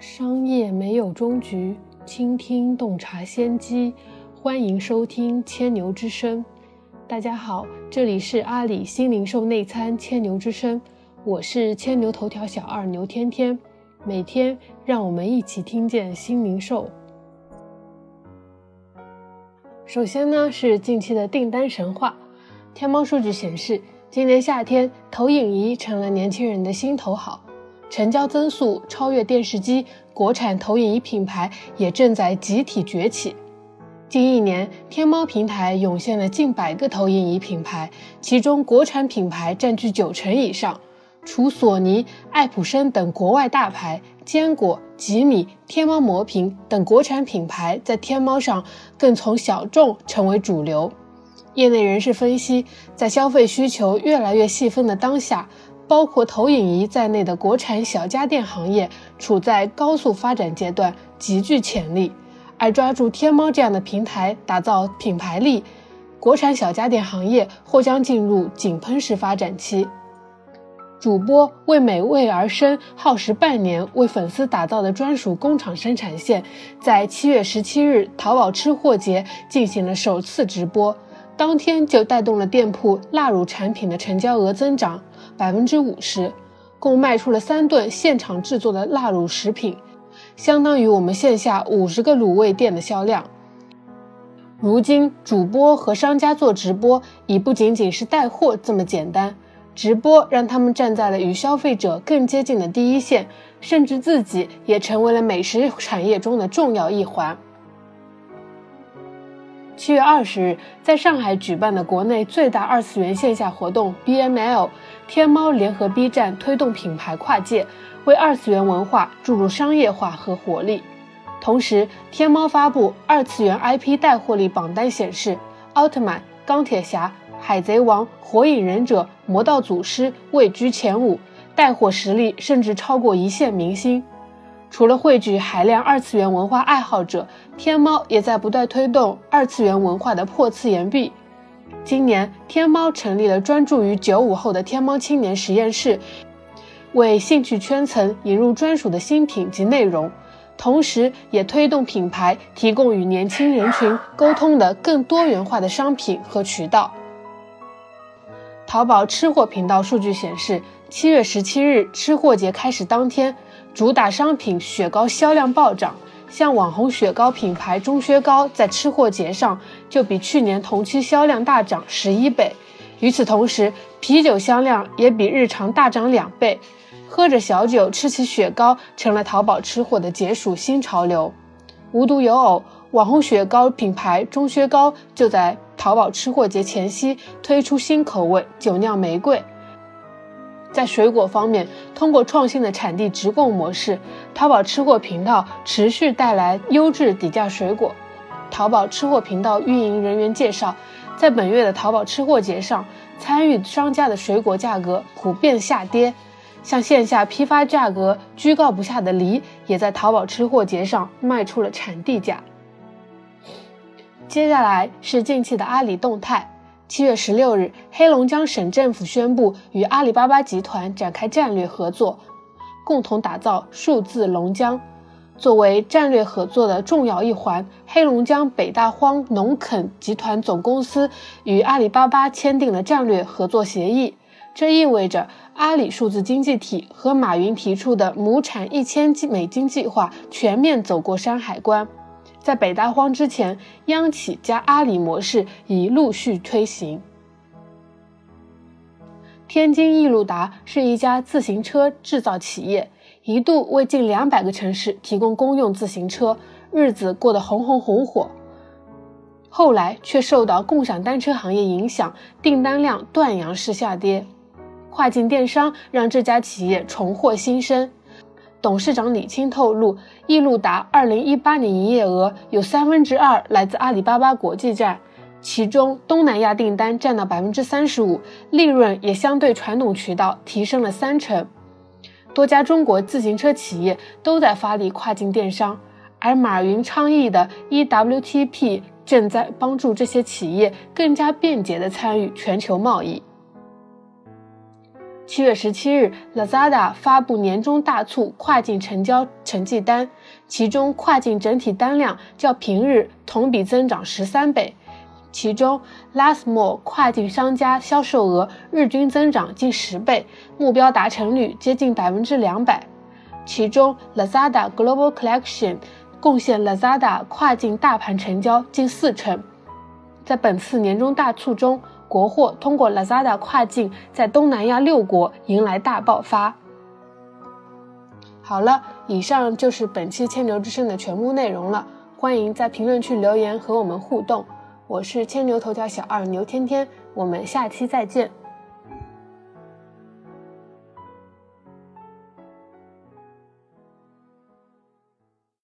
商业没有终局，倾听洞察先机。欢迎收听千牛之声。大家好，这里是阿里新零售内参千牛之声，我是千牛头条小二牛天天。每天让我们一起听见新零售。首先呢，是近期的订单神话。天猫数据显示，今年夏天投影仪成了年轻人的心头好。成交增速超越电视机，国产投影仪品牌也正在集体崛起。近一年，天猫平台涌现了近百个投影仪品牌，其中国产品牌占据九成以上。除索尼、爱普生等国外大牌，坚果、吉米、天猫魔屏等国产品牌在天猫上更从小众成为主流。业内人士分析，在消费需求越来越细分的当下。包括投影仪在内的国产小家电行业处在高速发展阶段，极具潜力。而抓住天猫这样的平台，打造品牌力，国产小家电行业或将进入井喷式发展期。主播为美味而生，耗时半年为粉丝打造的专属工厂生产线，在七月十七日淘宝吃货节进行了首次直播，当天就带动了店铺腊乳产品的成交额增长。百分之五十，共卖出了三吨现场制作的腊乳食品，相当于我们线下五十个卤味店的销量。如今，主播和商家做直播已不仅仅是带货这么简单，直播让他们站在了与消费者更接近的第一线，甚至自己也成为了美食产业中的重要一环。七月二十日，在上海举办的国内最大二次元线下活动 BML，天猫联合 B 站推动品牌跨界，为二次元文化注入商业化和活力。同时，天猫发布二次元 IP 带货力榜单显示，奥特曼、钢铁侠、海贼王、火影忍者、魔道祖师位居前五，带货实力甚至超过一线明星。除了汇聚海量二次元文化爱好者，天猫也在不断推动二次元文化的破次元壁。今年，天猫成立了专注于九五后的天猫青年实验室，为兴趣圈层引入专属的新品及内容，同时也推动品牌提供与年轻人群沟通的更多元化的商品和渠道。淘宝吃货频道数据显示，七月十七日吃货节开始当天。主打商品雪糕销量暴涨，像网红雪糕品牌钟薛高在吃货节上就比去年同期销量大涨十一倍。与此同时，啤酒销量也比日常大涨两倍。喝着小酒吃起雪糕成了淘宝吃货的解暑新潮流。无独有偶，网红雪糕品牌钟薛高就在淘宝吃货节前夕推出新口味酒酿玫瑰。在水果方面，通过创新的产地直供模式，淘宝吃货频道持续带来优质低价水果。淘宝吃货频道运营人员介绍，在本月的淘宝吃货节上，参与商家的水果价格普遍下跌，像线下批发价格居高不下的梨，也在淘宝吃货节上卖出了产地价。接下来是近期的阿里动态。七月十六日，黑龙江省政府宣布与阿里巴巴集团展开战略合作，共同打造数字龙江。作为战略合作的重要一环，黑龙江北大荒农垦集团总公司与阿里巴巴签订了战略合作协议。这意味着阿里数字经济体和马云提出的亩产一千美金计划全面走过山海关。在北大荒之前，央企加阿里模式已陆续推行。天津易路达是一家自行车制造企业，一度为近两百个城市提供公用自行车，日子过得红红火火。后来却受到共享单车行业影响，订单量断崖式下跌。跨境电商让这家企业重获新生。董事长李青透露，易路达2018年营业额有三分之二来自阿里巴巴国际站，其中东南亚订单占到百分之三十五，利润也相对传统渠道提升了三成。多家中国自行车企业都在发力跨境电商，而马云倡议的 EWTP 正在帮助这些企业更加便捷地参与全球贸易。七月十七日，Lazada 发布年终大促跨境成交成绩单，其中跨境整体单量较平日同比增长十三倍，其中 Last Mall 跨境商家销售额日均增长近十倍，目标达成率接近百分之两百。其中，Lazada Global Collection 贡献 Lazada 跨境大盘成交近四成。在本次年终大促中，国货通过 Lazada 跨境，在东南亚六国迎来大爆发。好了，以上就是本期千牛之声的全部内容了。欢迎在评论区留言和我们互动。我是千牛头条小二牛天天，我们下期再见。